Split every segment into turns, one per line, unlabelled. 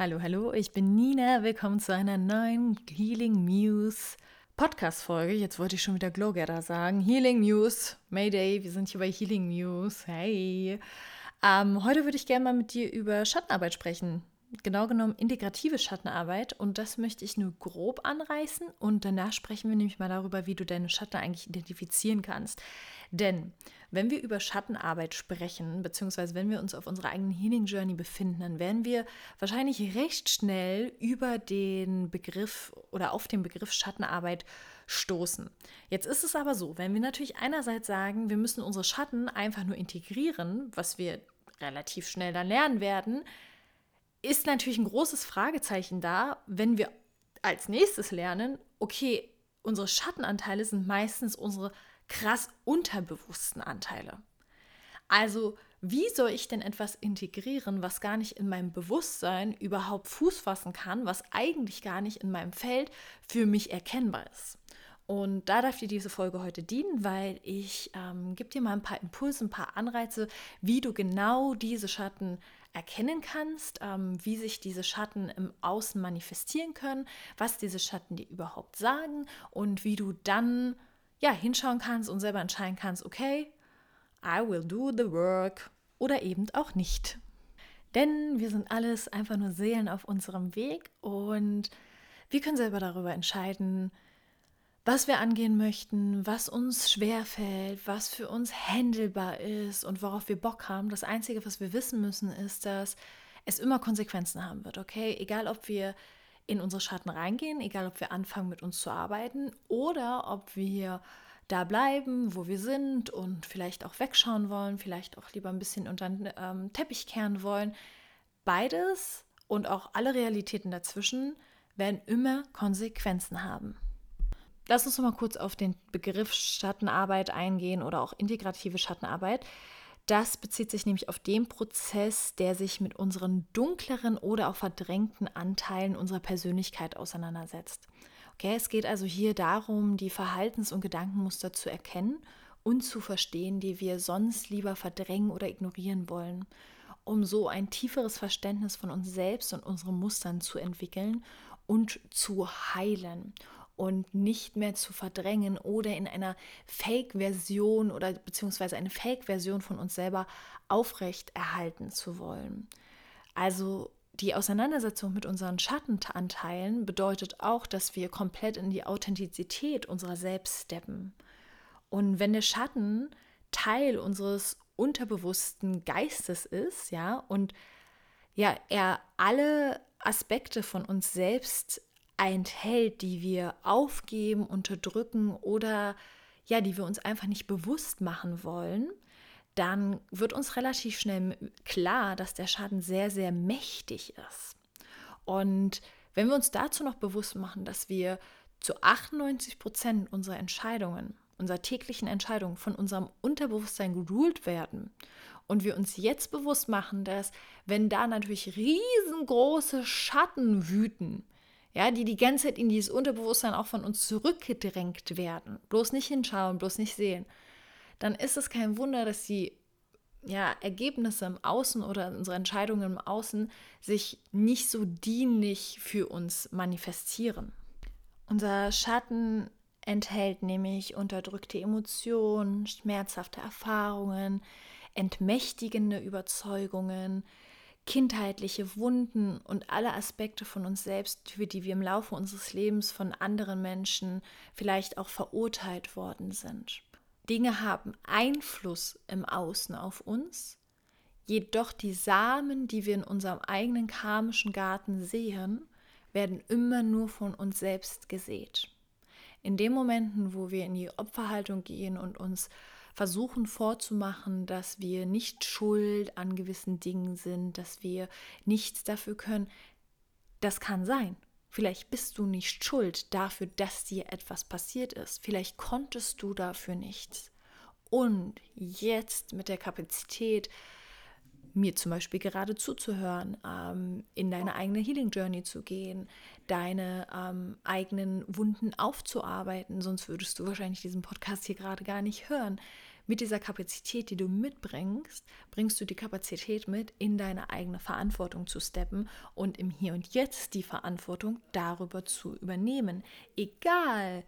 Hallo, hallo, ich bin Nina. Willkommen zu einer neuen Healing Muse Podcast-Folge. Jetzt wollte ich schon wieder Glowgetter sagen. Healing Muse, Mayday, wir sind hier bei Healing Muse. Hey. Ähm, heute würde ich gerne mal mit dir über Schattenarbeit sprechen. Genau genommen integrative Schattenarbeit. Und das möchte ich nur grob anreißen. Und danach sprechen wir nämlich mal darüber, wie du deine Schatten eigentlich identifizieren kannst. Denn wenn wir über Schattenarbeit sprechen, beziehungsweise wenn wir uns auf unserer eigenen Healing Journey befinden, dann werden wir wahrscheinlich recht schnell über den Begriff oder auf den Begriff Schattenarbeit stoßen. Jetzt ist es aber so, wenn wir natürlich einerseits sagen, wir müssen unsere Schatten einfach nur integrieren, was wir relativ schnell dann lernen werden, ist natürlich ein großes Fragezeichen da, wenn wir als nächstes lernen, okay, unsere Schattenanteile sind meistens unsere krass unterbewussten Anteile. Also, wie soll ich denn etwas integrieren, was gar nicht in meinem Bewusstsein überhaupt Fuß fassen kann, was eigentlich gar nicht in meinem Feld für mich erkennbar ist? Und da darf dir diese Folge heute dienen, weil ich ähm, gebe dir mal ein paar Impulse, ein paar Anreize, wie du genau diese Schatten erkennen kannst, ähm, wie sich diese Schatten im Außen manifestieren können, was diese Schatten dir überhaupt sagen und wie du dann ja, hinschauen kannst und selber entscheiden kannst, okay, I will do the work oder eben auch nicht. Denn wir sind alles einfach nur Seelen auf unserem Weg und wir können selber darüber entscheiden, was wir angehen möchten, was uns schwerfällt, was für uns handelbar ist und worauf wir Bock haben. Das Einzige, was wir wissen müssen, ist, dass es immer Konsequenzen haben wird, okay? Egal, ob wir in unsere Schatten reingehen, egal ob wir anfangen mit uns zu arbeiten oder ob wir da bleiben, wo wir sind und vielleicht auch wegschauen wollen, vielleicht auch lieber ein bisschen unter den ähm, Teppich kehren wollen. Beides und auch alle Realitäten dazwischen werden immer Konsequenzen haben. Lass uns noch mal kurz auf den Begriff Schattenarbeit eingehen oder auch integrative Schattenarbeit. Das bezieht sich nämlich auf den Prozess, der sich mit unseren dunkleren oder auch verdrängten Anteilen unserer Persönlichkeit auseinandersetzt. Okay, es geht also hier darum, die Verhaltens- und Gedankenmuster zu erkennen und zu verstehen, die wir sonst lieber verdrängen oder ignorieren wollen, um so ein tieferes Verständnis von uns selbst und unseren Mustern zu entwickeln und zu heilen und nicht mehr zu verdrängen oder in einer Fake-Version oder beziehungsweise eine Fake-Version von uns selber aufrecht erhalten zu wollen. Also die Auseinandersetzung mit unseren Schattenanteilen bedeutet auch, dass wir komplett in die Authentizität unserer selbst steppen. Und wenn der Schatten Teil unseres unterbewussten Geistes ist, ja, und ja, er alle Aspekte von uns selbst enthält, die wir aufgeben, unterdrücken oder ja, die wir uns einfach nicht bewusst machen wollen, dann wird uns relativ schnell klar, dass der Schaden sehr, sehr mächtig ist. Und wenn wir uns dazu noch bewusst machen, dass wir zu 98 Prozent unserer Entscheidungen, unserer täglichen Entscheidungen von unserem Unterbewusstsein geruled werden und wir uns jetzt bewusst machen, dass wenn da natürlich riesengroße Schatten wüten, ja, die die ganze Zeit in dieses Unterbewusstsein auch von uns zurückgedrängt werden, bloß nicht hinschauen, bloß nicht sehen, dann ist es kein Wunder, dass die ja, Ergebnisse im Außen oder unsere Entscheidungen im Außen sich nicht so dienlich für uns manifestieren. Unser Schatten enthält nämlich unterdrückte Emotionen, schmerzhafte Erfahrungen, entmächtigende Überzeugungen, kindheitliche Wunden und alle Aspekte von uns selbst, für die wir im Laufe unseres Lebens von anderen Menschen vielleicht auch verurteilt worden sind. Dinge haben Einfluss im Außen auf uns, jedoch die Samen, die wir in unserem eigenen karmischen Garten sehen, werden immer nur von uns selbst gesät. In den Momenten, wo wir in die Opferhaltung gehen und uns versuchen vorzumachen, dass wir nicht schuld an gewissen Dingen sind, dass wir nichts dafür können, das kann sein. Vielleicht bist du nicht schuld dafür, dass dir etwas passiert ist. Vielleicht konntest du dafür nichts. Und jetzt mit der Kapazität, mir zum Beispiel gerade zuzuhören, ähm, in deine eigene Healing Journey zu gehen, deine ähm, eigenen Wunden aufzuarbeiten, sonst würdest du wahrscheinlich diesen Podcast hier gerade gar nicht hören, mit dieser Kapazität, die du mitbringst, bringst du die Kapazität mit, in deine eigene Verantwortung zu steppen und im Hier und Jetzt die Verantwortung darüber zu übernehmen. Egal,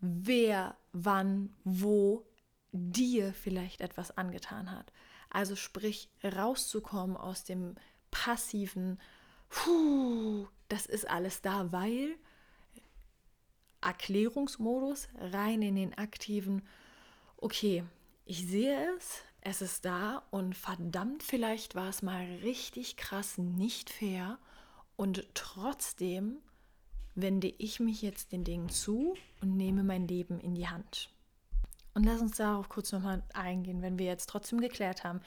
wer, wann, wo dir vielleicht etwas angetan hat. Also sprich, rauszukommen aus dem passiven, Puh, das ist alles da, weil Erklärungsmodus rein in den aktiven, okay, ich sehe es, es ist da und verdammt, vielleicht war es mal richtig krass nicht fair und trotzdem wende ich mich jetzt den Dingen zu und nehme mein Leben in die Hand. Und lass uns darauf kurz nochmal eingehen, wenn wir jetzt trotzdem geklärt haben,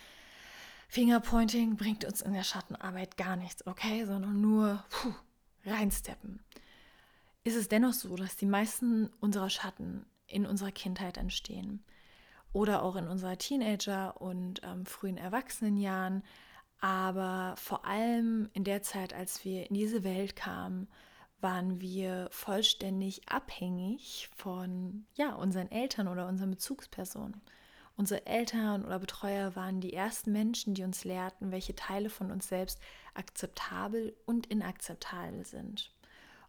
Fingerpointing bringt uns in der Schattenarbeit gar nichts, okay, sondern nur puh, reinsteppen. Ist es dennoch so, dass die meisten unserer Schatten in unserer Kindheit entstehen oder auch in unserer Teenager- und ähm, frühen Erwachsenenjahren, aber vor allem in der Zeit, als wir in diese Welt kamen, waren wir vollständig abhängig von ja, unseren Eltern oder unseren Bezugspersonen. Unsere Eltern oder Betreuer waren die ersten Menschen, die uns lehrten, welche Teile von uns selbst akzeptabel und inakzeptabel sind.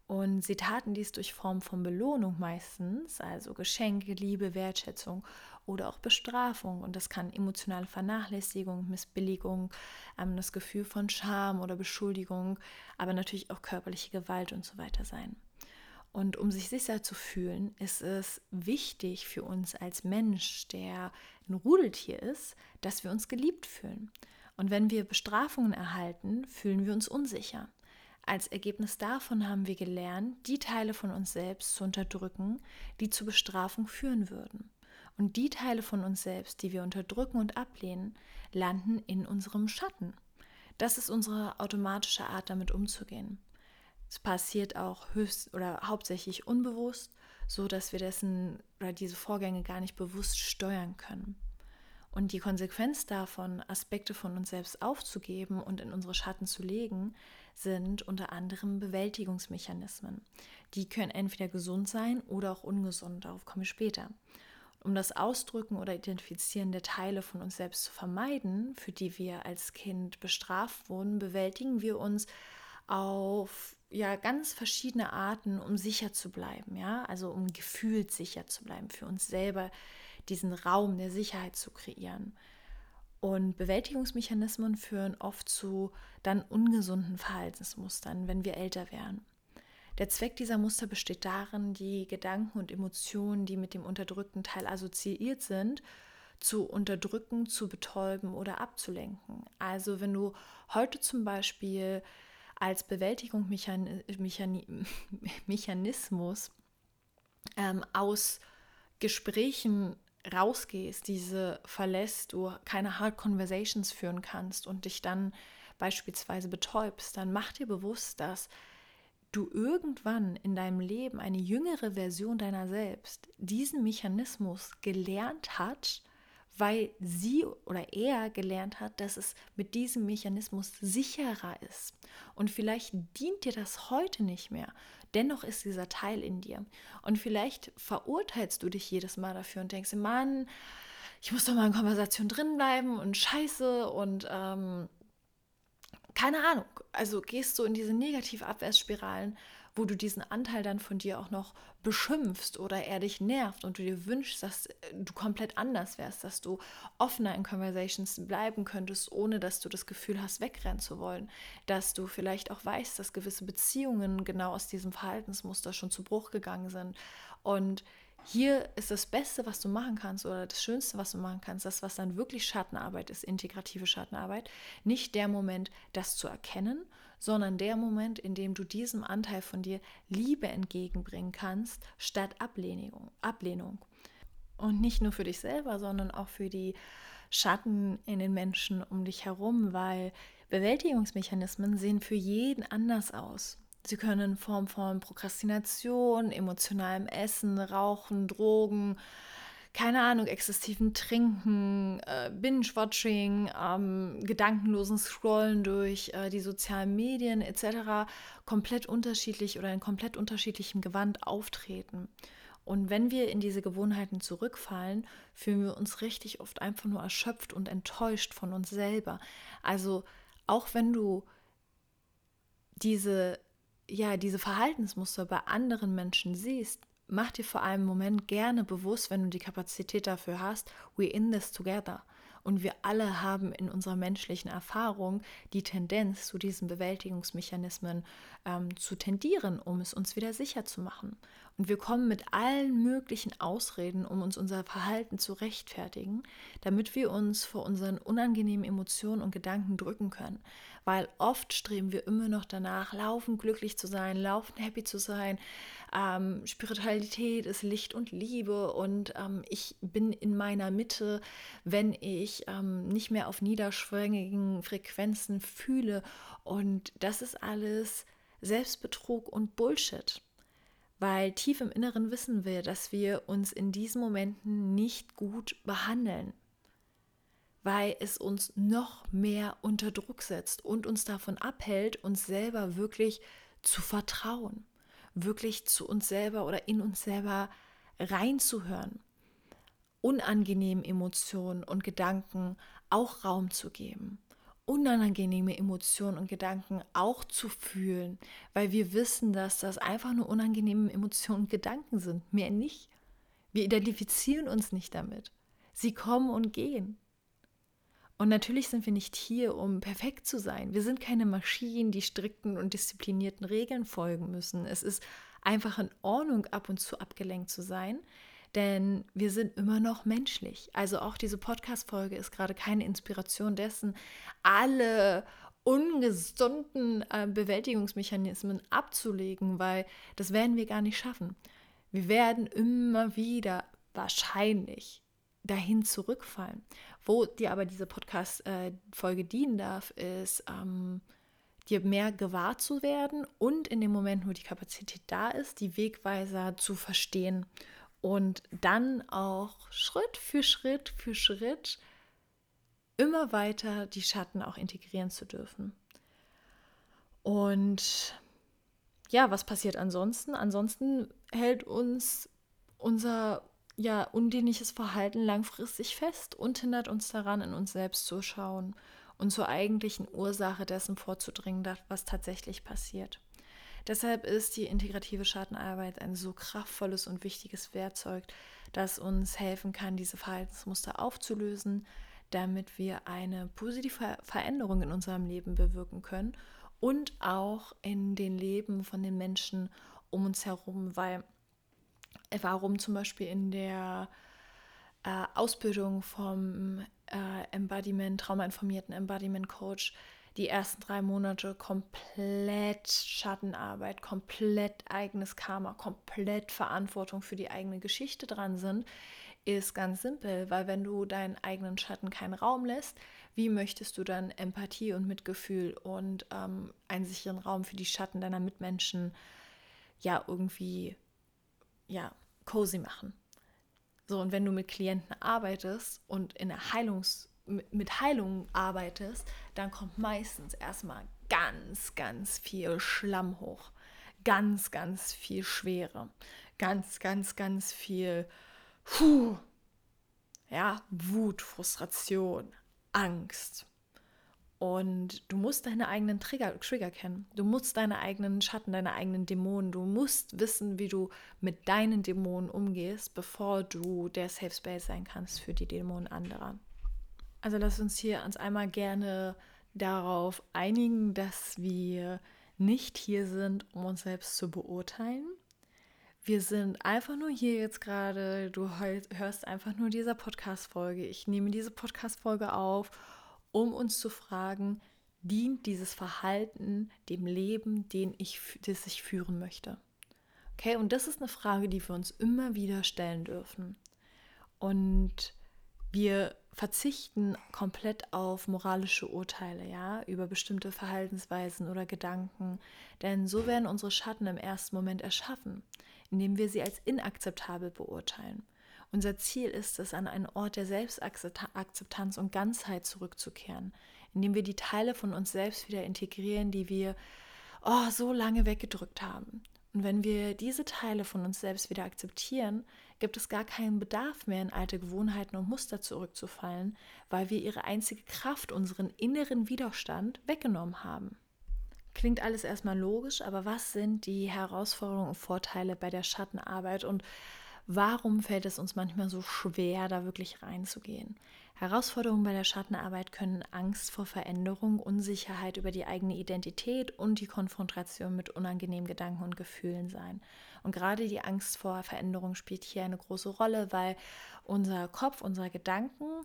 Und sie taten dies durch Form von Belohnung meistens, also Geschenke, Liebe, Wertschätzung oder auch Bestrafung. Und das kann emotionale Vernachlässigung, Missbilligung, ähm, das Gefühl von Scham oder Beschuldigung, aber natürlich auch körperliche Gewalt und so weiter sein. Und um sich sicher zu fühlen, ist es wichtig für uns als Mensch, der ein Rudeltier ist, dass wir uns geliebt fühlen. Und wenn wir Bestrafungen erhalten, fühlen wir uns unsicher. Als Ergebnis davon haben wir gelernt, die Teile von uns selbst zu unterdrücken, die zur Bestrafung führen würden. Und die Teile von uns selbst, die wir unterdrücken und ablehnen, landen in unserem Schatten. Das ist unsere automatische Art, damit umzugehen. Es passiert auch höchst oder hauptsächlich unbewusst, so dass wir dessen oder diese Vorgänge gar nicht bewusst steuern können. Und die Konsequenz davon, Aspekte von uns selbst aufzugeben und in unsere Schatten zu legen, sind unter anderem Bewältigungsmechanismen. Die können entweder gesund sein oder auch ungesund, darauf komme ich später. Um das Ausdrücken oder Identifizieren der Teile von uns selbst zu vermeiden, für die wir als Kind bestraft wurden, bewältigen wir uns auf ja ganz verschiedene Arten, um sicher zu bleiben, ja, also um gefühlt sicher zu bleiben, für uns selber diesen Raum der Sicherheit zu kreieren. Und Bewältigungsmechanismen führen oft zu dann ungesunden Verhaltensmustern, wenn wir älter werden. Der Zweck dieser Muster besteht darin, die Gedanken und Emotionen, die mit dem unterdrückten Teil assoziiert sind, zu unterdrücken, zu betäuben oder abzulenken. Also wenn du heute zum Beispiel als Bewältigungsmechanismus ähm, aus Gesprächen rausgehst, diese verlässt, du keine Hard Conversations führen kannst und dich dann beispielsweise betäubst, dann mach dir bewusst, dass du irgendwann in deinem Leben eine jüngere Version deiner selbst diesen Mechanismus gelernt hat, weil sie oder er gelernt hat, dass es mit diesem Mechanismus sicherer ist. Und vielleicht dient dir das heute nicht mehr. Dennoch ist dieser Teil in dir. Und vielleicht verurteilst du dich jedes Mal dafür und denkst, Mann, ich muss doch mal in Konversation drin bleiben und scheiße und ähm, keine Ahnung. Also gehst du in diese negative Abwärtsspiralen wo du diesen Anteil dann von dir auch noch beschimpfst oder er dich nervt und du dir wünschst, dass äh, du komplett anders wärst, dass du offener in Conversations bleiben könntest, ohne dass du das Gefühl hast, wegrennen zu wollen, dass du vielleicht auch weißt, dass gewisse Beziehungen genau aus diesem Verhaltensmuster schon zu Bruch gegangen sind. Und hier ist das Beste, was du machen kannst oder das Schönste, was du machen kannst, das, was dann wirklich Schattenarbeit ist, integrative Schattenarbeit, nicht der Moment, das zu erkennen, sondern der Moment, in dem du diesem Anteil von dir Liebe entgegenbringen kannst, statt Ablehnung. Ablehnung. Und nicht nur für dich selber, sondern auch für die Schatten in den Menschen um dich herum, weil Bewältigungsmechanismen sehen für jeden anders aus. Sie können in Form von Prokrastination, emotionalem Essen, Rauchen, Drogen, keine Ahnung, exzessiven Trinken, äh, Binge-Watching, ähm, gedankenlosen Scrollen durch äh, die sozialen Medien etc. komplett unterschiedlich oder in komplett unterschiedlichem Gewand auftreten. Und wenn wir in diese Gewohnheiten zurückfallen, fühlen wir uns richtig oft einfach nur erschöpft und enttäuscht von uns selber. Also auch wenn du diese, ja, diese Verhaltensmuster bei anderen Menschen siehst, mach dir vor einem Moment gerne bewusst, wenn du die Kapazität dafür hast, we're in this together. Und wir alle haben in unserer menschlichen Erfahrung die Tendenz, zu diesen Bewältigungsmechanismen ähm, zu tendieren, um es uns wieder sicher zu machen. Und wir kommen mit allen möglichen Ausreden, um uns unser Verhalten zu rechtfertigen, damit wir uns vor unseren unangenehmen Emotionen und Gedanken drücken können. Weil oft streben wir immer noch danach, laufend glücklich zu sein, laufend happy zu sein. Ähm, Spiritualität ist Licht und Liebe und ähm, ich bin in meiner Mitte, wenn ich ähm, nicht mehr auf niederschwelligen Frequenzen fühle. Und das ist alles Selbstbetrug und Bullshit weil tief im Inneren wissen wir, dass wir uns in diesen Momenten nicht gut behandeln, weil es uns noch mehr unter Druck setzt und uns davon abhält, uns selber wirklich zu vertrauen, wirklich zu uns selber oder in uns selber reinzuhören, unangenehmen Emotionen und Gedanken auch Raum zu geben unangenehme Emotionen und Gedanken auch zu fühlen, weil wir wissen, dass das einfach nur unangenehme Emotionen und Gedanken sind, mehr nicht. Wir identifizieren uns nicht damit. Sie kommen und gehen. Und natürlich sind wir nicht hier, um perfekt zu sein. Wir sind keine Maschinen, die strikten und disziplinierten Regeln folgen müssen. Es ist einfach in Ordnung, ab und zu abgelenkt zu sein, denn wir sind immer noch menschlich. Also auch diese Podcast-Folge ist gerade keine Inspiration dessen, alle ungesunden äh, Bewältigungsmechanismen abzulegen, weil das werden wir gar nicht schaffen. Wir werden immer wieder wahrscheinlich dahin zurückfallen. Wo dir aber diese Podcast-Folge dienen darf, ist, ähm, dir mehr gewahr zu werden und in dem Moment, wo die Kapazität da ist, die Wegweiser zu verstehen und dann auch Schritt für Schritt für Schritt immer weiter die Schatten auch integrieren zu dürfen. Und ja, was passiert ansonsten? Ansonsten hält uns unser ja, undienliches Verhalten langfristig fest und hindert uns daran, in uns selbst zu schauen und zur eigentlichen Ursache dessen vorzudringen, was tatsächlich passiert. Deshalb ist die integrative Schattenarbeit ein so kraftvolles und wichtiges Werkzeug, das uns helfen kann, diese Verhaltensmuster aufzulösen, damit wir eine positive Veränderung in unserem Leben bewirken können und auch in den Leben von den Menschen um uns herum, weil warum zum Beispiel in der äh, Ausbildung vom äh, Embodiment, traumainformierten Embodiment Coach die ersten drei Monate komplett Schattenarbeit, komplett eigenes Karma, komplett Verantwortung für die eigene Geschichte dran sind, ist ganz simpel, weil wenn du deinen eigenen Schatten keinen Raum lässt, wie möchtest du dann Empathie und Mitgefühl und ähm, einen sicheren Raum für die Schatten deiner Mitmenschen ja irgendwie ja cozy machen? So, und wenn du mit Klienten arbeitest und in der Heilungs- mit Heilung arbeitest, dann kommt meistens erstmal ganz, ganz viel Schlamm hoch. Ganz, ganz viel Schwere. Ganz, ganz, ganz viel puh, ja, Wut, Frustration, Angst. Und du musst deine eigenen Trigger, Trigger kennen. Du musst deine eigenen Schatten, deine eigenen Dämonen. Du musst wissen, wie du mit deinen Dämonen umgehst, bevor du der Safe Space sein kannst für die Dämonen anderer. Also lass uns hier uns einmal gerne darauf einigen, dass wir nicht hier sind, um uns selbst zu beurteilen. Wir sind einfach nur hier jetzt gerade, du hörst einfach nur dieser Podcast-Folge. Ich nehme diese Podcast-Folge auf, um uns zu fragen, dient dieses Verhalten dem Leben, den ich, das ich führen möchte? Okay, und das ist eine Frage, die wir uns immer wieder stellen dürfen. Und wir verzichten komplett auf moralische Urteile, ja, über bestimmte Verhaltensweisen oder Gedanken, denn so werden unsere Schatten im ersten Moment erschaffen, indem wir sie als inakzeptabel beurteilen. Unser Ziel ist es, an einen Ort der Selbstakzeptanz und Ganzheit zurückzukehren, indem wir die Teile von uns selbst wieder integrieren, die wir oh, so lange weggedrückt haben. Und wenn wir diese Teile von uns selbst wieder akzeptieren, gibt es gar keinen Bedarf mehr, in alte Gewohnheiten und Muster zurückzufallen, weil wir ihre einzige Kraft, unseren inneren Widerstand, weggenommen haben. Klingt alles erstmal logisch, aber was sind die Herausforderungen und Vorteile bei der Schattenarbeit und warum fällt es uns manchmal so schwer, da wirklich reinzugehen? Herausforderungen bei der Schattenarbeit können Angst vor Veränderung, Unsicherheit über die eigene Identität und die Konfrontation mit unangenehmen Gedanken und Gefühlen sein. Und gerade die Angst vor Veränderung spielt hier eine große Rolle, weil unser Kopf, unsere Gedanken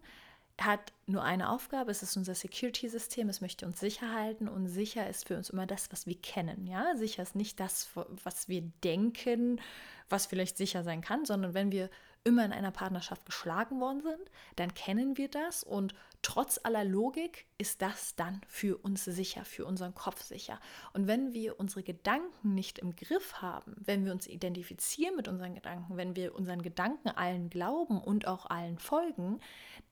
hat nur eine Aufgabe, es ist unser Security-System, es möchte uns sicher halten und sicher ist für uns immer das, was wir kennen. Ja? Sicher ist nicht das, was wir denken, was vielleicht sicher sein kann, sondern wenn wir immer in einer Partnerschaft geschlagen worden sind, dann kennen wir das und trotz aller Logik ist das dann für uns sicher, für unseren Kopf sicher. Und wenn wir unsere Gedanken nicht im Griff haben, wenn wir uns identifizieren mit unseren Gedanken, wenn wir unseren Gedanken allen glauben und auch allen folgen,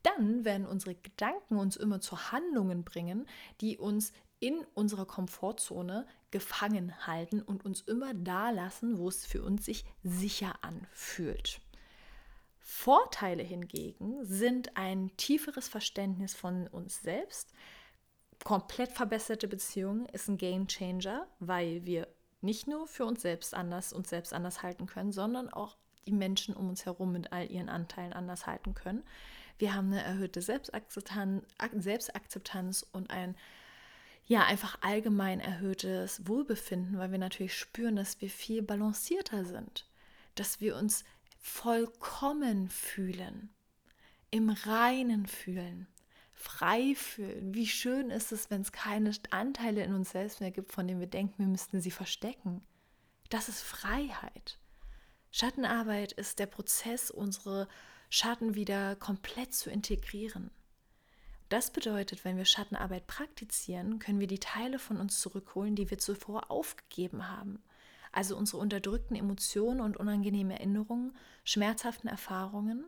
dann werden unsere Gedanken uns immer zu Handlungen bringen, die uns in unserer Komfortzone gefangen halten und uns immer da lassen, wo es für uns sich sicher anfühlt. Vorteile hingegen sind ein tieferes Verständnis von uns selbst. Komplett verbesserte Beziehungen ist ein Game Changer, weil wir nicht nur für uns selbst anders uns selbst anders halten können, sondern auch die Menschen um uns herum mit all ihren Anteilen anders halten können. Wir haben eine erhöhte Selbstakzeptanz, und ein ja, einfach allgemein erhöhtes Wohlbefinden, weil wir natürlich spüren, dass wir viel balancierter sind, dass wir uns vollkommen fühlen, im Reinen fühlen, frei fühlen. Wie schön ist es, wenn es keine Anteile in uns selbst mehr gibt, von denen wir denken, wir müssten sie verstecken. Das ist Freiheit. Schattenarbeit ist der Prozess, unsere Schatten wieder komplett zu integrieren. Das bedeutet, wenn wir Schattenarbeit praktizieren, können wir die Teile von uns zurückholen, die wir zuvor aufgegeben haben also unsere unterdrückten Emotionen und unangenehmen Erinnerungen, schmerzhaften Erfahrungen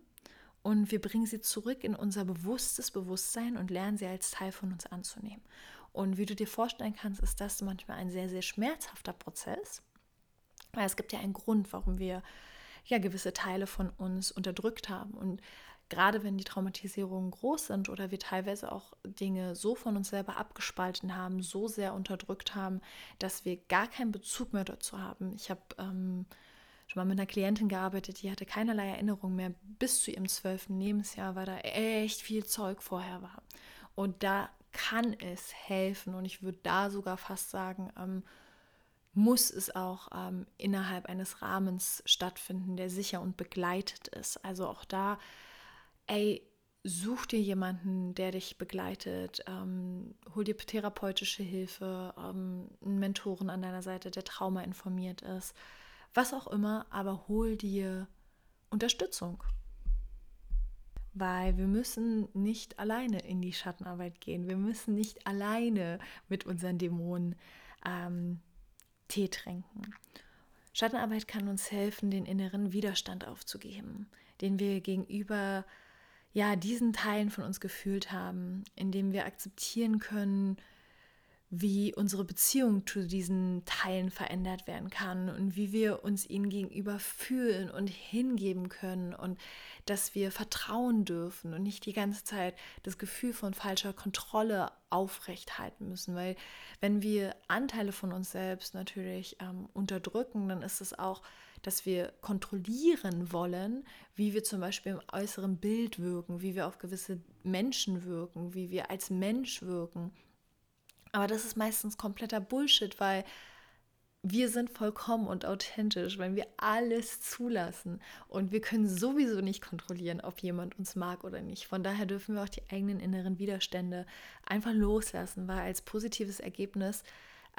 und wir bringen sie zurück in unser bewusstes Bewusstsein und lernen sie als Teil von uns anzunehmen. Und wie du dir vorstellen kannst, ist das manchmal ein sehr, sehr schmerzhafter Prozess, weil es gibt ja einen Grund, warum wir ja gewisse Teile von uns unterdrückt haben. Und gerade wenn die Traumatisierungen groß sind oder wir teilweise auch Dinge so von uns selber abgespalten haben, so sehr unterdrückt haben, dass wir gar keinen Bezug mehr dazu haben. Ich habe ähm, schon mal mit einer Klientin gearbeitet, die hatte keinerlei Erinnerung mehr bis zu ihrem zwölften Lebensjahr, weil da echt viel Zeug vorher war. Und da kann es helfen und ich würde da sogar fast sagen, ähm, muss es auch ähm, innerhalb eines Rahmens stattfinden, der sicher und begleitet ist. Also auch da ey, such dir jemanden, der dich begleitet, ähm, hol dir therapeutische Hilfe, ähm, einen Mentoren an deiner Seite, der Trauma informiert ist, was auch immer, aber hol dir Unterstützung. Weil wir müssen nicht alleine in die Schattenarbeit gehen. Wir müssen nicht alleine mit unseren Dämonen ähm, Tee trinken. Schattenarbeit kann uns helfen, den inneren Widerstand aufzugeben, den wir gegenüber ja, diesen Teilen von uns gefühlt haben, indem wir akzeptieren können, wie unsere Beziehung zu diesen Teilen verändert werden kann und wie wir uns ihnen gegenüber fühlen und hingeben können und dass wir vertrauen dürfen und nicht die ganze Zeit das Gefühl von falscher Kontrolle aufrechthalten müssen, weil wenn wir Anteile von uns selbst natürlich ähm, unterdrücken, dann ist es auch dass wir kontrollieren wollen, wie wir zum Beispiel im äußeren Bild wirken, wie wir auf gewisse Menschen wirken, wie wir als Mensch wirken. Aber das ist meistens kompletter Bullshit, weil wir sind vollkommen und authentisch, wenn wir alles zulassen. Und wir können sowieso nicht kontrollieren, ob jemand uns mag oder nicht. Von daher dürfen wir auch die eigenen inneren Widerstände einfach loslassen, weil als positives Ergebnis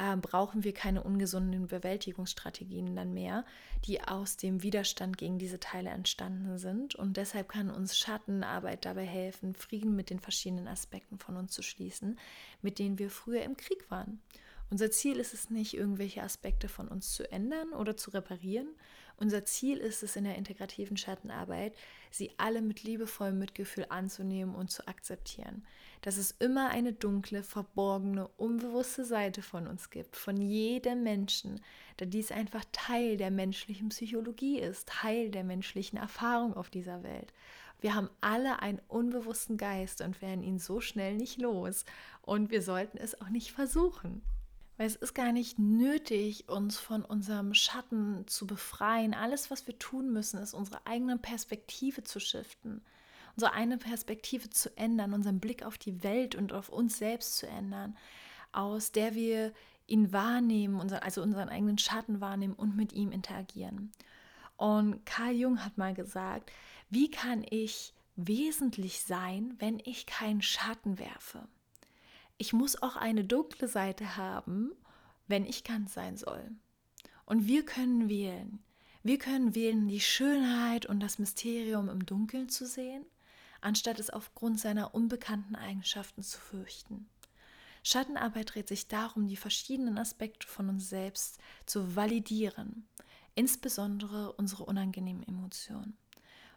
äh, brauchen wir keine ungesunden Bewältigungsstrategien dann mehr, die aus dem Widerstand gegen diese Teile entstanden sind. Und deshalb kann uns Schattenarbeit dabei helfen, Frieden mit den verschiedenen Aspekten von uns zu schließen, mit denen wir früher im Krieg waren. Unser Ziel ist es nicht, irgendwelche Aspekte von uns zu ändern oder zu reparieren. Unser Ziel ist es in der integrativen Schattenarbeit, sie alle mit liebevollem Mitgefühl anzunehmen und zu akzeptieren. Dass es immer eine dunkle, verborgene, unbewusste Seite von uns gibt, von jedem Menschen, da dies einfach Teil der menschlichen Psychologie ist, Teil der menschlichen Erfahrung auf dieser Welt. Wir haben alle einen unbewussten Geist und werden ihn so schnell nicht los. Und wir sollten es auch nicht versuchen. Weil es ist gar nicht nötig, uns von unserem Schatten zu befreien. Alles, was wir tun müssen, ist unsere eigene Perspektive zu shiften, unsere eigene Perspektive zu ändern, unseren Blick auf die Welt und auf uns selbst zu ändern, aus der wir ihn wahrnehmen, also unseren eigenen Schatten wahrnehmen und mit ihm interagieren. Und Carl Jung hat mal gesagt, wie kann ich wesentlich sein, wenn ich keinen Schatten werfe? ich muss auch eine dunkle Seite haben, wenn ich ganz sein soll. Und wir können wählen. Wir können wählen, die Schönheit und das Mysterium im Dunkeln zu sehen, anstatt es aufgrund seiner unbekannten Eigenschaften zu fürchten. Schattenarbeit dreht sich darum, die verschiedenen Aspekte von uns selbst zu validieren, insbesondere unsere unangenehmen Emotionen.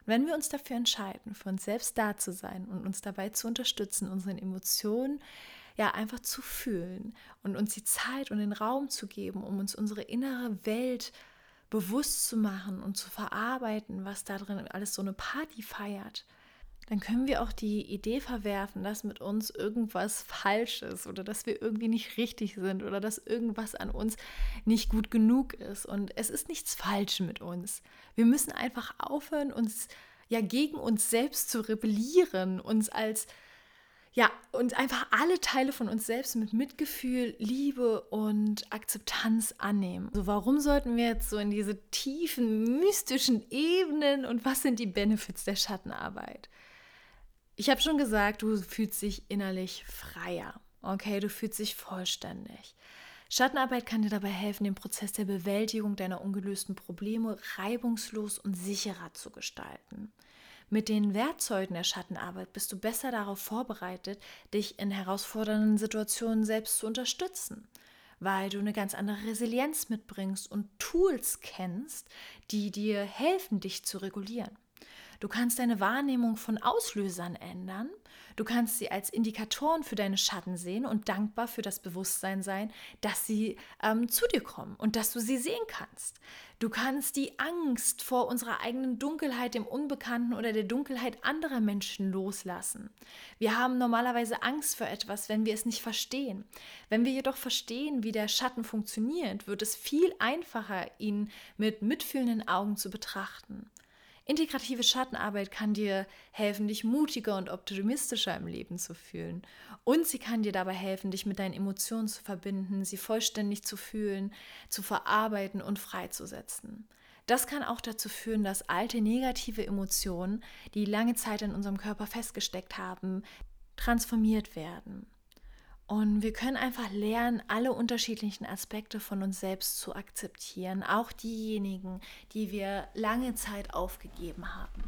Und wenn wir uns dafür entscheiden, für uns selbst da zu sein und uns dabei zu unterstützen, unseren Emotionen ja einfach zu fühlen und uns die Zeit und den Raum zu geben, um uns unsere innere Welt bewusst zu machen und zu verarbeiten, was da drin alles so eine Party feiert, dann können wir auch die Idee verwerfen, dass mit uns irgendwas falsch ist oder dass wir irgendwie nicht richtig sind oder dass irgendwas an uns nicht gut genug ist. Und es ist nichts falsch mit uns. Wir müssen einfach aufhören, uns ja gegen uns selbst zu rebellieren, uns als ja, und einfach alle Teile von uns selbst mit Mitgefühl, Liebe und Akzeptanz annehmen. So, warum sollten wir jetzt so in diese tiefen, mystischen Ebenen und was sind die Benefits der Schattenarbeit? Ich habe schon gesagt, du fühlst dich innerlich freier. Okay, du fühlst dich vollständig. Schattenarbeit kann dir dabei helfen, den Prozess der Bewältigung deiner ungelösten Probleme reibungslos und sicherer zu gestalten. Mit den Werkzeugen der Schattenarbeit bist du besser darauf vorbereitet, dich in herausfordernden Situationen selbst zu unterstützen, weil du eine ganz andere Resilienz mitbringst und Tools kennst, die dir helfen, dich zu regulieren. Du kannst deine Wahrnehmung von Auslösern ändern. Du kannst sie als Indikatoren für deine Schatten sehen und dankbar für das Bewusstsein sein, dass sie ähm, zu dir kommen und dass du sie sehen kannst. Du kannst die Angst vor unserer eigenen Dunkelheit, dem Unbekannten oder der Dunkelheit anderer Menschen loslassen. Wir haben normalerweise Angst vor etwas, wenn wir es nicht verstehen. Wenn wir jedoch verstehen, wie der Schatten funktioniert, wird es viel einfacher, ihn mit mitfühlenden Augen zu betrachten. Integrative Schattenarbeit kann dir helfen, dich mutiger und optimistischer im Leben zu fühlen. Und sie kann dir dabei helfen, dich mit deinen Emotionen zu verbinden, sie vollständig zu fühlen, zu verarbeiten und freizusetzen. Das kann auch dazu führen, dass alte negative Emotionen, die lange Zeit in unserem Körper festgesteckt haben, transformiert werden. Und wir können einfach lernen, alle unterschiedlichen Aspekte von uns selbst zu akzeptieren, auch diejenigen, die wir lange Zeit aufgegeben haben.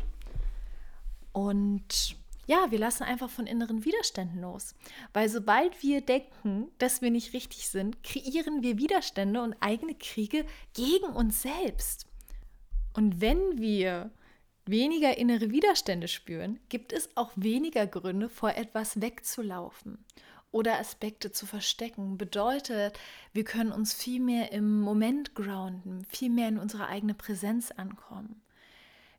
Und ja, wir lassen einfach von inneren Widerständen los. Weil sobald wir denken, dass wir nicht richtig sind, kreieren wir Widerstände und eigene Kriege gegen uns selbst. Und wenn wir weniger innere Widerstände spüren, gibt es auch weniger Gründe, vor etwas wegzulaufen oder Aspekte zu verstecken. Bedeutet, wir können uns viel mehr im Moment grounden, viel mehr in unsere eigene Präsenz ankommen.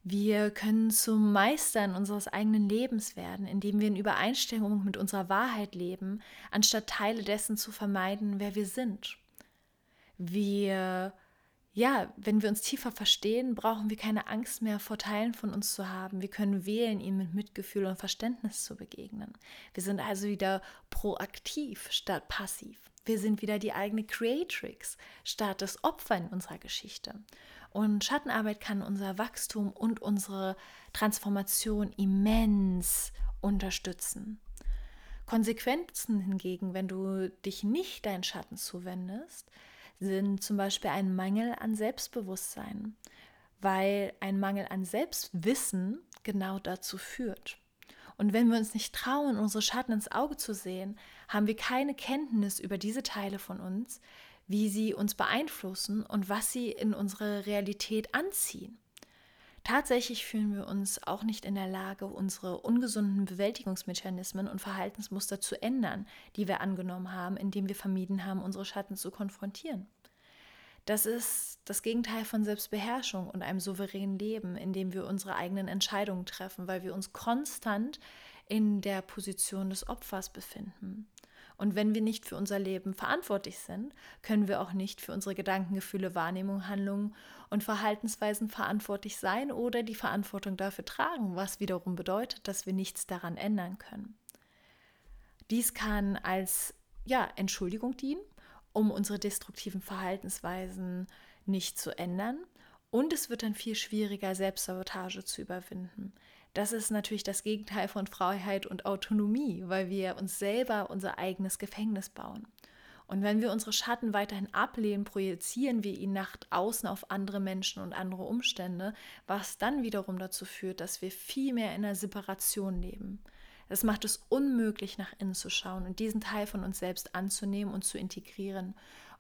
Wir können zum Meistern unseres eigenen Lebens werden, indem wir in Übereinstimmung mit unserer Wahrheit leben, anstatt Teile dessen zu vermeiden, wer wir sind. Wir ja, wenn wir uns tiefer verstehen, brauchen wir keine Angst mehr vor Teilen von uns zu haben. Wir können wählen, ihnen mit Mitgefühl und Verständnis zu begegnen. Wir sind also wieder proaktiv statt passiv. Wir sind wieder die eigene Creatrix statt das Opfer in unserer Geschichte. Und Schattenarbeit kann unser Wachstum und unsere Transformation immens unterstützen. Konsequenzen hingegen, wenn du dich nicht deinen Schatten zuwendest, sind zum Beispiel ein Mangel an Selbstbewusstsein, weil ein Mangel an Selbstwissen genau dazu führt. Und wenn wir uns nicht trauen, unsere Schatten ins Auge zu sehen, haben wir keine Kenntnis über diese Teile von uns, wie sie uns beeinflussen und was sie in unsere Realität anziehen. Tatsächlich fühlen wir uns auch nicht in der Lage, unsere ungesunden Bewältigungsmechanismen und Verhaltensmuster zu ändern, die wir angenommen haben, indem wir vermieden haben, unsere Schatten zu konfrontieren. Das ist das Gegenteil von Selbstbeherrschung und einem souveränen Leben, in dem wir unsere eigenen Entscheidungen treffen, weil wir uns konstant in der Position des Opfers befinden. Und wenn wir nicht für unser Leben verantwortlich sind, können wir auch nicht für unsere Gedanken, Gefühle, Wahrnehmung, Handlungen und Verhaltensweisen verantwortlich sein oder die Verantwortung dafür tragen, was wiederum bedeutet, dass wir nichts daran ändern können. Dies kann als ja, Entschuldigung dienen, um unsere destruktiven Verhaltensweisen nicht zu ändern. Und es wird dann viel schwieriger, Selbstsabotage zu überwinden. Das ist natürlich das Gegenteil von Freiheit und Autonomie, weil wir uns selber unser eigenes Gefängnis bauen. Und wenn wir unsere Schatten weiterhin ablehnen, projizieren wir ihn nach außen auf andere Menschen und andere Umstände, was dann wiederum dazu führt, dass wir viel mehr in einer Separation leben. Es macht es unmöglich, nach innen zu schauen und diesen Teil von uns selbst anzunehmen und zu integrieren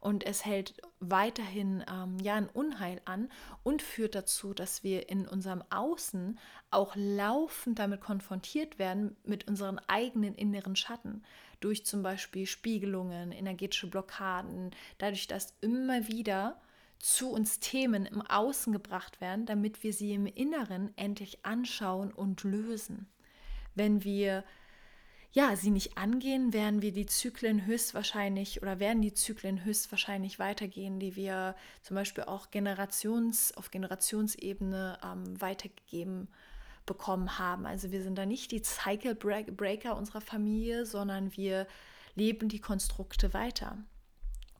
und es hält weiterhin ähm, ja ein Unheil an und führt dazu, dass wir in unserem Außen auch laufend damit konfrontiert werden mit unseren eigenen inneren Schatten durch zum Beispiel Spiegelungen, energetische Blockaden, dadurch, dass immer wieder zu uns Themen im Außen gebracht werden, damit wir sie im Inneren endlich anschauen und lösen. Wenn wir ja, sie nicht angehen, werden wir die Zyklen höchstwahrscheinlich oder werden die Zyklen höchstwahrscheinlich weitergehen, die wir zum Beispiel auch Generations, auf Generationsebene ähm, weitergegeben bekommen haben. Also wir sind da nicht die Cycle Breaker unserer Familie, sondern wir leben die Konstrukte weiter.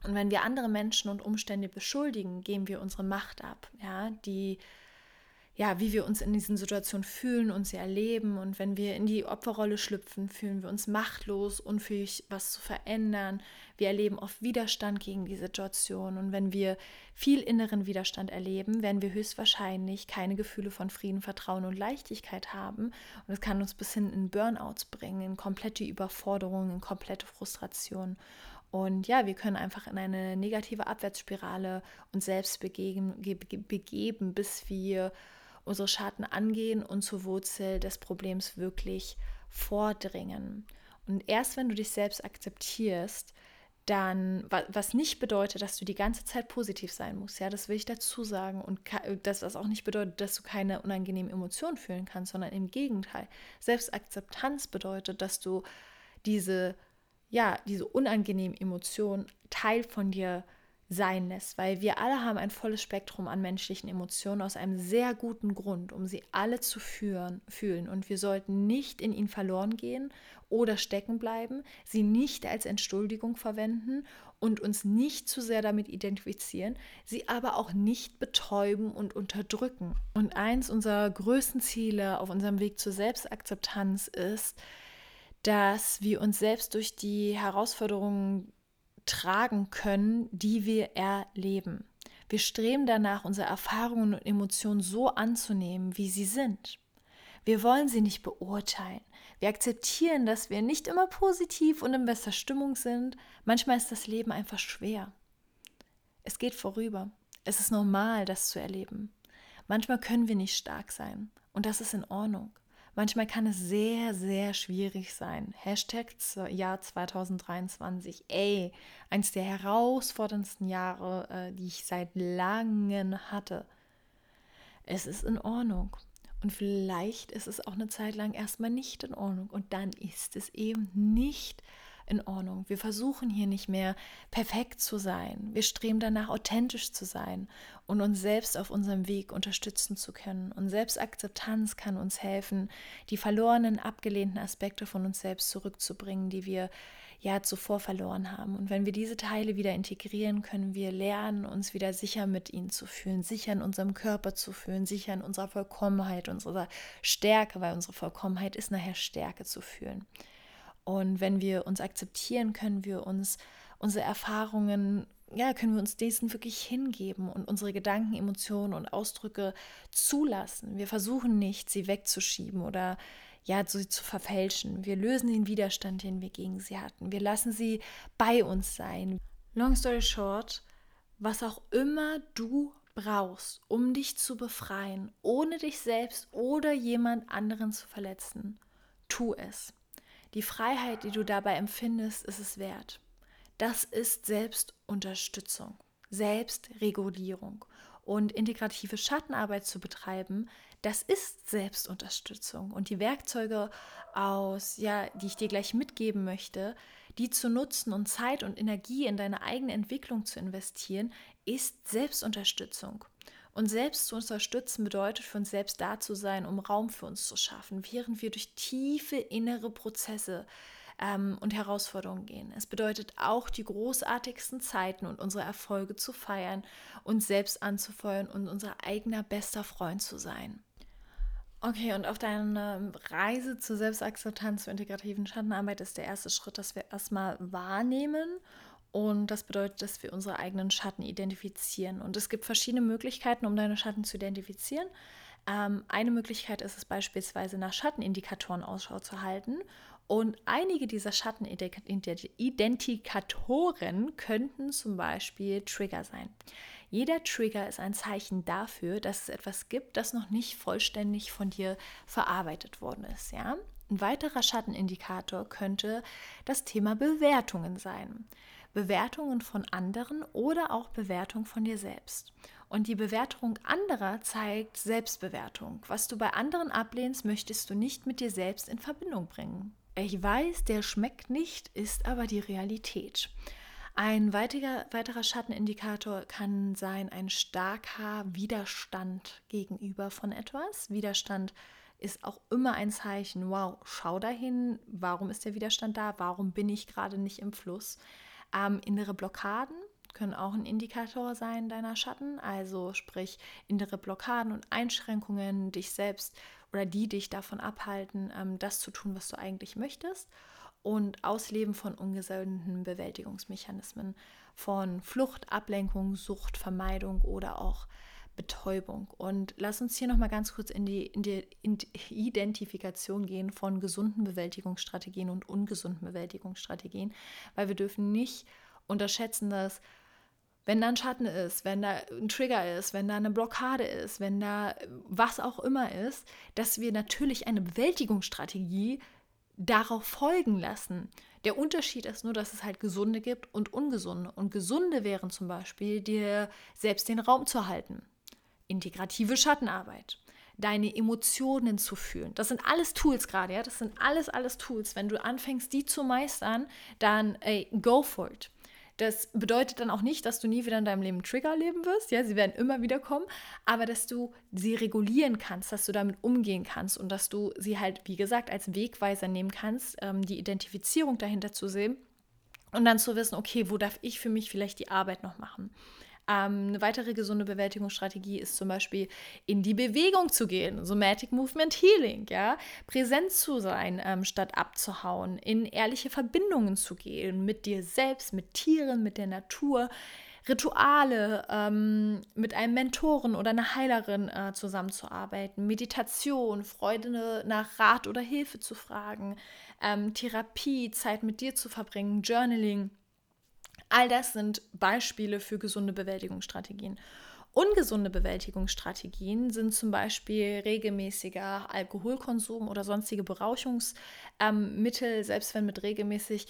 Und wenn wir andere Menschen und Umstände beschuldigen, geben wir unsere Macht ab. Ja, die ja, wie wir uns in diesen Situationen fühlen und sie erleben. Und wenn wir in die Opferrolle schlüpfen, fühlen wir uns machtlos, unfähig, was zu verändern. Wir erleben oft Widerstand gegen die Situation. Und wenn wir viel inneren Widerstand erleben, werden wir höchstwahrscheinlich keine Gefühle von Frieden, Vertrauen und Leichtigkeit haben. Und das kann uns bis hin in Burnouts bringen, in komplette Überforderung, in komplette Frustration. Und ja, wir können einfach in eine negative Abwärtsspirale uns selbst begeben, begeben bis wir unsere Schatten angehen und zur Wurzel des Problems wirklich vordringen. Und erst wenn du dich selbst akzeptierst, dann, was nicht bedeutet, dass du die ganze Zeit positiv sein musst, ja, das will ich dazu sagen. Und das, was auch nicht bedeutet, dass du keine unangenehmen Emotionen fühlen kannst, sondern im Gegenteil. Selbstakzeptanz bedeutet, dass du diese, ja, diese unangenehmen Emotionen Teil von dir sein lässt, weil wir alle haben ein volles Spektrum an menschlichen Emotionen aus einem sehr guten Grund, um sie alle zu führen, fühlen. Und wir sollten nicht in ihnen verloren gehen oder stecken bleiben, sie nicht als Entschuldigung verwenden und uns nicht zu sehr damit identifizieren, sie aber auch nicht betäuben und unterdrücken. Und eins unserer größten Ziele auf unserem Weg zur Selbstakzeptanz ist, dass wir uns selbst durch die Herausforderungen tragen können, die wir erleben. Wir streben danach, unsere Erfahrungen und Emotionen so anzunehmen, wie sie sind. Wir wollen sie nicht beurteilen. Wir akzeptieren, dass wir nicht immer positiv und in bester Stimmung sind. Manchmal ist das Leben einfach schwer. Es geht vorüber. Es ist normal, das zu erleben. Manchmal können wir nicht stark sein und das ist in Ordnung. Manchmal kann es sehr, sehr schwierig sein. Hashtag Jahr 2023. Ey, eins der herausforderndsten Jahre, äh, die ich seit langem hatte. Es ist in Ordnung. Und vielleicht ist es auch eine Zeit lang erstmal nicht in Ordnung. Und dann ist es eben nicht in Ordnung. Wir versuchen hier nicht mehr perfekt zu sein. Wir streben danach, authentisch zu sein und uns selbst auf unserem Weg unterstützen zu können. Und Selbstakzeptanz kann uns helfen, die verlorenen, abgelehnten Aspekte von uns selbst zurückzubringen, die wir ja zuvor verloren haben. Und wenn wir diese Teile wieder integrieren, können wir lernen, uns wieder sicher mit ihnen zu fühlen, sicher in unserem Körper zu fühlen, sicher in unserer Vollkommenheit, unserer Stärke, weil unsere Vollkommenheit ist nachher Stärke zu fühlen. Und wenn wir uns akzeptieren, können wir uns unsere Erfahrungen, ja, können wir uns diesen wirklich hingeben und unsere Gedanken, Emotionen und Ausdrücke zulassen. Wir versuchen nicht, sie wegzuschieben oder ja, sie zu verfälschen. Wir lösen den Widerstand, den wir gegen sie hatten. Wir lassen sie bei uns sein. Long story short, was auch immer du brauchst, um dich zu befreien, ohne dich selbst oder jemand anderen zu verletzen, tu es. Die Freiheit, die du dabei empfindest, ist es wert. Das ist Selbstunterstützung, Selbstregulierung. Und integrative Schattenarbeit zu betreiben, das ist Selbstunterstützung. Und die Werkzeuge aus, ja, die ich dir gleich mitgeben möchte, die zu nutzen und Zeit und Energie in deine eigene Entwicklung zu investieren, ist Selbstunterstützung. Und selbst zu unterstützen bedeutet für uns selbst da zu sein, um Raum für uns zu schaffen, während wir durch tiefe innere Prozesse ähm, und Herausforderungen gehen. Es bedeutet auch, die großartigsten Zeiten und unsere Erfolge zu feiern, uns selbst anzufeuern und unser eigener bester Freund zu sein. Okay, und auf deiner Reise zur Selbstakzeptanz, zur integrativen Schattenarbeit ist der erste Schritt, dass wir erstmal wahrnehmen und das bedeutet, dass wir unsere eigenen Schatten identifizieren. Und es gibt verschiedene Möglichkeiten, um deine Schatten zu identifizieren. Ähm, eine Möglichkeit ist es beispielsweise nach Schattenindikatoren Ausschau zu halten. Und einige dieser Schattenidentifikatoren könnten zum Beispiel Trigger sein. Jeder Trigger ist ein Zeichen dafür, dass es etwas gibt, das noch nicht vollständig von dir verarbeitet worden ist. Ja? Ein weiterer Schattenindikator könnte das Thema Bewertungen sein. Bewertungen von anderen oder auch Bewertung von dir selbst. Und die Bewertung anderer zeigt Selbstbewertung. Was du bei anderen ablehnst, möchtest du nicht mit dir selbst in Verbindung bringen. Ich weiß, der schmeckt nicht, ist aber die Realität. Ein weiterer, weiterer Schattenindikator kann sein ein starker Widerstand gegenüber von etwas. Widerstand ist auch immer ein Zeichen, wow, schau dahin, warum ist der Widerstand da, warum bin ich gerade nicht im Fluss. Ähm, innere Blockaden können auch ein Indikator sein deiner Schatten, also sprich innere Blockaden und Einschränkungen, dich selbst oder die dich davon abhalten, ähm, das zu tun, was du eigentlich möchtest. Und Ausleben von ungesunden Bewältigungsmechanismen, von Flucht, Ablenkung, Sucht, Vermeidung oder auch Betäubung. Und lass uns hier nochmal ganz kurz in die, in die Identifikation gehen von gesunden Bewältigungsstrategien und ungesunden Bewältigungsstrategien, weil wir dürfen nicht unterschätzen, dass wenn da ein Schatten ist, wenn da ein Trigger ist, wenn da eine Blockade ist, wenn da was auch immer ist, dass wir natürlich eine Bewältigungsstrategie darauf folgen lassen. Der Unterschied ist nur, dass es halt gesunde gibt und ungesunde. Und gesunde wären zum Beispiel, dir selbst den Raum zu halten. Integrative Schattenarbeit. Deine Emotionen zu fühlen. Das sind alles Tools gerade, ja. Das sind alles, alles Tools. Wenn du anfängst, die zu meistern, dann ey, go for it. Das bedeutet dann auch nicht, dass du nie wieder in deinem Leben Trigger erleben wirst. Ja, sie werden immer wieder kommen, aber dass du sie regulieren kannst, dass du damit umgehen kannst und dass du sie halt, wie gesagt, als Wegweiser nehmen kannst, ähm, die Identifizierung dahinter zu sehen und dann zu wissen, okay, wo darf ich für mich vielleicht die Arbeit noch machen? Ähm, eine weitere gesunde Bewältigungsstrategie ist zum Beispiel in die Bewegung zu gehen, Somatic Movement Healing, ja, präsent zu sein, ähm, statt abzuhauen, in ehrliche Verbindungen zu gehen mit dir selbst, mit Tieren, mit der Natur. Rituale ähm, mit einem Mentoren oder einer Heilerin äh, zusammenzuarbeiten, Meditation, Freude nach Rat oder Hilfe zu fragen, ähm, Therapie, Zeit mit dir zu verbringen, Journaling. All das sind Beispiele für gesunde Bewältigungsstrategien. Ungesunde Bewältigungsstrategien sind zum Beispiel regelmäßiger Alkoholkonsum oder sonstige Berauschungsmittel, ähm, selbst wenn mit regelmäßig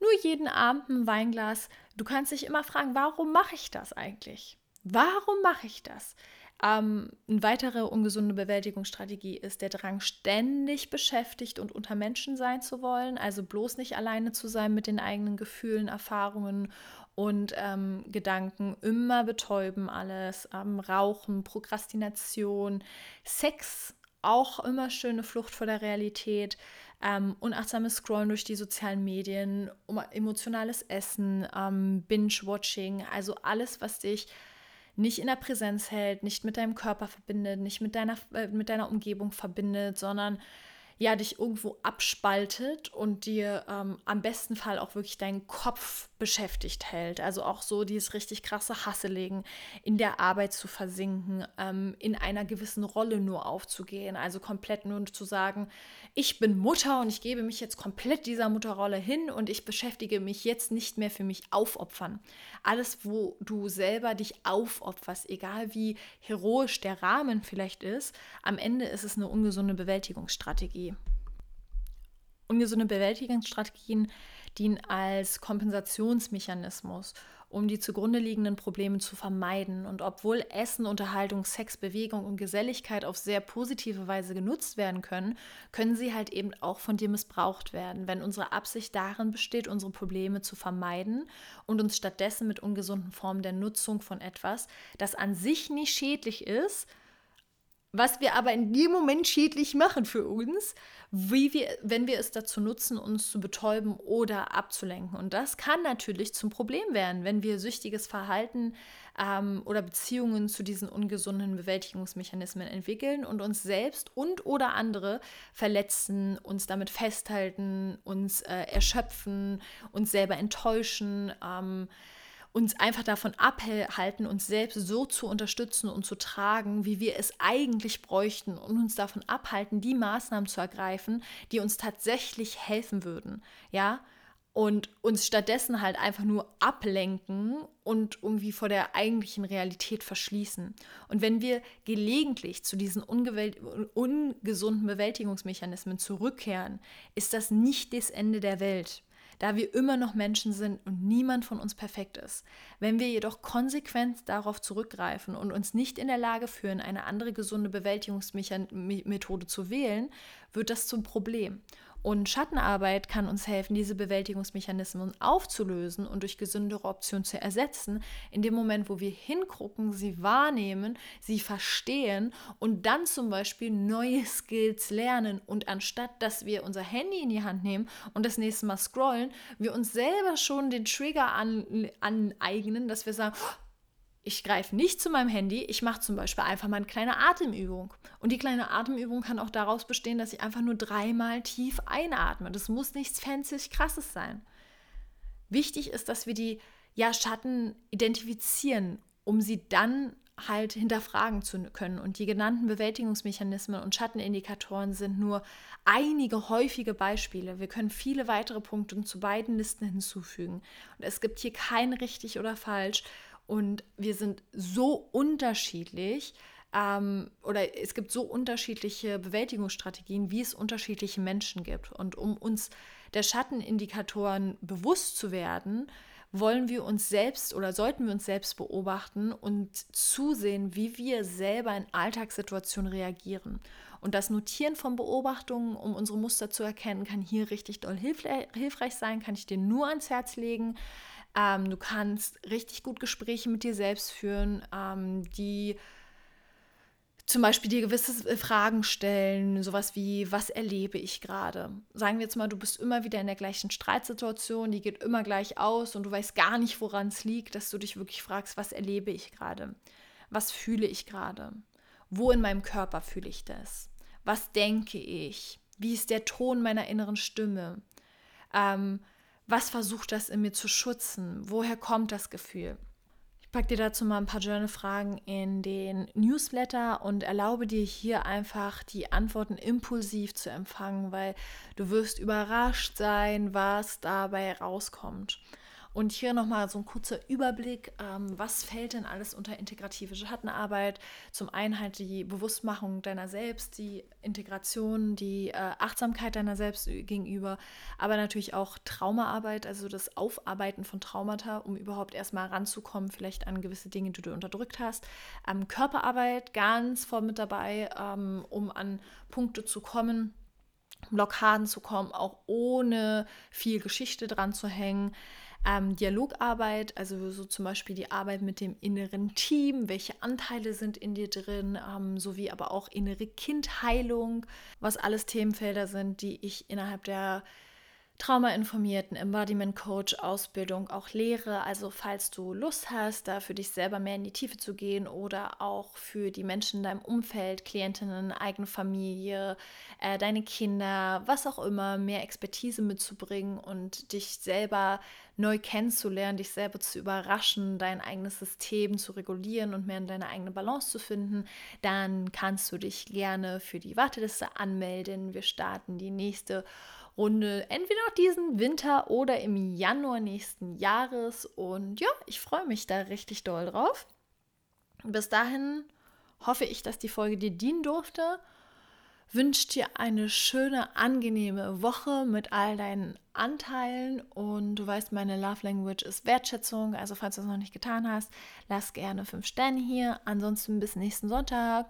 nur jeden Abend ein Weinglas. Du kannst dich immer fragen, warum mache ich das eigentlich? Warum mache ich das? Ähm, eine weitere ungesunde Bewältigungsstrategie ist der Drang, ständig beschäftigt und unter Menschen sein zu wollen, also bloß nicht alleine zu sein mit den eigenen Gefühlen, Erfahrungen und ähm, Gedanken, immer betäuben alles, ähm, Rauchen, Prokrastination, Sex, auch immer schöne Flucht vor der Realität, ähm, unachtsames Scrollen durch die sozialen Medien, emotionales Essen, ähm, Binge-Watching, also alles, was dich nicht in der Präsenz hält, nicht mit deinem Körper verbindet, nicht mit deiner, äh, mit deiner Umgebung verbindet, sondern ja, dich irgendwo abspaltet und dir ähm, am besten Fall auch wirklich deinen Kopf beschäftigt hält. Also auch so dieses richtig krasse Hasselegen, in der Arbeit zu versinken, ähm, in einer gewissen Rolle nur aufzugehen. Also komplett nur zu sagen, ich bin Mutter und ich gebe mich jetzt komplett dieser Mutterrolle hin und ich beschäftige mich jetzt nicht mehr für mich aufopfern. Alles, wo du selber dich aufopferst, egal wie heroisch der Rahmen vielleicht ist, am Ende ist es eine ungesunde Bewältigungsstrategie. Ungesunde Bewältigungsstrategien dienen als Kompensationsmechanismus, um die zugrunde liegenden Probleme zu vermeiden. Und obwohl Essen, Unterhaltung, Sex, Bewegung und Geselligkeit auf sehr positive Weise genutzt werden können, können sie halt eben auch von dir missbraucht werden, wenn unsere Absicht darin besteht, unsere Probleme zu vermeiden und uns stattdessen mit ungesunden Formen der Nutzung von etwas, das an sich nicht schädlich ist, was wir aber in dem Moment schädlich machen für uns, wie wir, wenn wir es dazu nutzen, uns zu betäuben oder abzulenken. Und das kann natürlich zum Problem werden, wenn wir süchtiges Verhalten ähm, oder Beziehungen zu diesen ungesunden Bewältigungsmechanismen entwickeln und uns selbst und oder andere verletzen, uns damit festhalten, uns äh, erschöpfen, uns selber enttäuschen. Ähm, uns einfach davon abhalten, uns selbst so zu unterstützen und zu tragen, wie wir es eigentlich bräuchten und uns davon abhalten, die Maßnahmen zu ergreifen, die uns tatsächlich helfen würden. Ja, und uns stattdessen halt einfach nur ablenken und irgendwie vor der eigentlichen Realität verschließen. Und wenn wir gelegentlich zu diesen ungesunden Bewältigungsmechanismen zurückkehren, ist das nicht das Ende der Welt da wir immer noch Menschen sind und niemand von uns perfekt ist. Wenn wir jedoch konsequent darauf zurückgreifen und uns nicht in der Lage fühlen, eine andere gesunde Bewältigungsmethode zu wählen, wird das zum Problem. Und Schattenarbeit kann uns helfen, diese Bewältigungsmechanismen aufzulösen und durch gesündere Optionen zu ersetzen. In dem Moment, wo wir hingucken, sie wahrnehmen, sie verstehen und dann zum Beispiel neue Skills lernen. Und anstatt, dass wir unser Handy in die Hand nehmen und das nächste Mal scrollen, wir uns selber schon den Trigger an, aneignen, dass wir sagen, ich greife nicht zu meinem Handy, ich mache zum Beispiel einfach mal eine kleine Atemübung. Und die kleine Atemübung kann auch daraus bestehen, dass ich einfach nur dreimal tief einatme. Das muss nichts fancy krasses sein. Wichtig ist, dass wir die ja, Schatten identifizieren, um sie dann halt hinterfragen zu können. Und die genannten Bewältigungsmechanismen und Schattenindikatoren sind nur einige häufige Beispiele. Wir können viele weitere Punkte zu beiden Listen hinzufügen. Und es gibt hier kein richtig oder falsch. Und wir sind so unterschiedlich ähm, oder es gibt so unterschiedliche Bewältigungsstrategien, wie es unterschiedliche Menschen gibt. Und um uns der Schattenindikatoren bewusst zu werden, wollen wir uns selbst oder sollten wir uns selbst beobachten und zusehen, wie wir selber in Alltagssituationen reagieren. Und das Notieren von Beobachtungen, um unsere Muster zu erkennen, kann hier richtig doll hilfreich sein, kann ich dir nur ans Herz legen. Ähm, du kannst richtig gut Gespräche mit dir selbst führen, ähm, die zum Beispiel dir gewisse äh, Fragen stellen, sowas wie, was erlebe ich gerade? Sagen wir jetzt mal, du bist immer wieder in der gleichen Streitsituation, die geht immer gleich aus und du weißt gar nicht, woran es liegt, dass du dich wirklich fragst, was erlebe ich gerade? Was fühle ich gerade? Wo in meinem Körper fühle ich das? Was denke ich? Wie ist der Ton meiner inneren Stimme? Ähm, was versucht das in mir zu schützen? Woher kommt das Gefühl? Ich packe dir dazu mal ein paar Journal-Fragen in den Newsletter und erlaube dir hier einfach die Antworten impulsiv zu empfangen, weil du wirst überrascht sein, was dabei rauskommt. Und hier nochmal so ein kurzer Überblick, ähm, was fällt denn alles unter integrative Schattenarbeit? Zum einen halt die Bewusstmachung deiner selbst, die Integration, die äh, Achtsamkeit deiner selbst gegenüber, aber natürlich auch Traumaarbeit, also das Aufarbeiten von Traumata, um überhaupt erstmal ranzukommen, vielleicht an gewisse Dinge, die du unterdrückt hast. Ähm, Körperarbeit ganz voll mit dabei, ähm, um an Punkte zu kommen, Blockaden zu kommen, auch ohne viel Geschichte dran zu hängen. Ähm, Dialogarbeit, also so zum Beispiel die Arbeit mit dem inneren Team, welche Anteile sind in dir drin, ähm, sowie aber auch innere Kindheilung, was alles Themenfelder sind, die ich innerhalb der traumainformierten Embodiment Coach Ausbildung auch lehre. Also falls du Lust hast, da für dich selber mehr in die Tiefe zu gehen oder auch für die Menschen in deinem Umfeld, Klientinnen, eigene Familie, äh, deine Kinder, was auch immer, mehr Expertise mitzubringen und dich selber neu kennenzulernen, dich selber zu überraschen, dein eigenes System zu regulieren und mehr in deine eigene Balance zu finden, dann kannst du dich gerne für die Warteliste anmelden. Wir starten die nächste Runde entweder noch diesen Winter oder im Januar nächsten Jahres. Und ja, ich freue mich da richtig doll drauf. Bis dahin hoffe ich, dass die Folge dir dienen durfte. Wünsche dir eine schöne, angenehme Woche mit all deinen Anteilen. Und du weißt, meine Love Language ist Wertschätzung. Also, falls du es noch nicht getan hast, lass gerne fünf Sterne hier. Ansonsten bis nächsten Sonntag.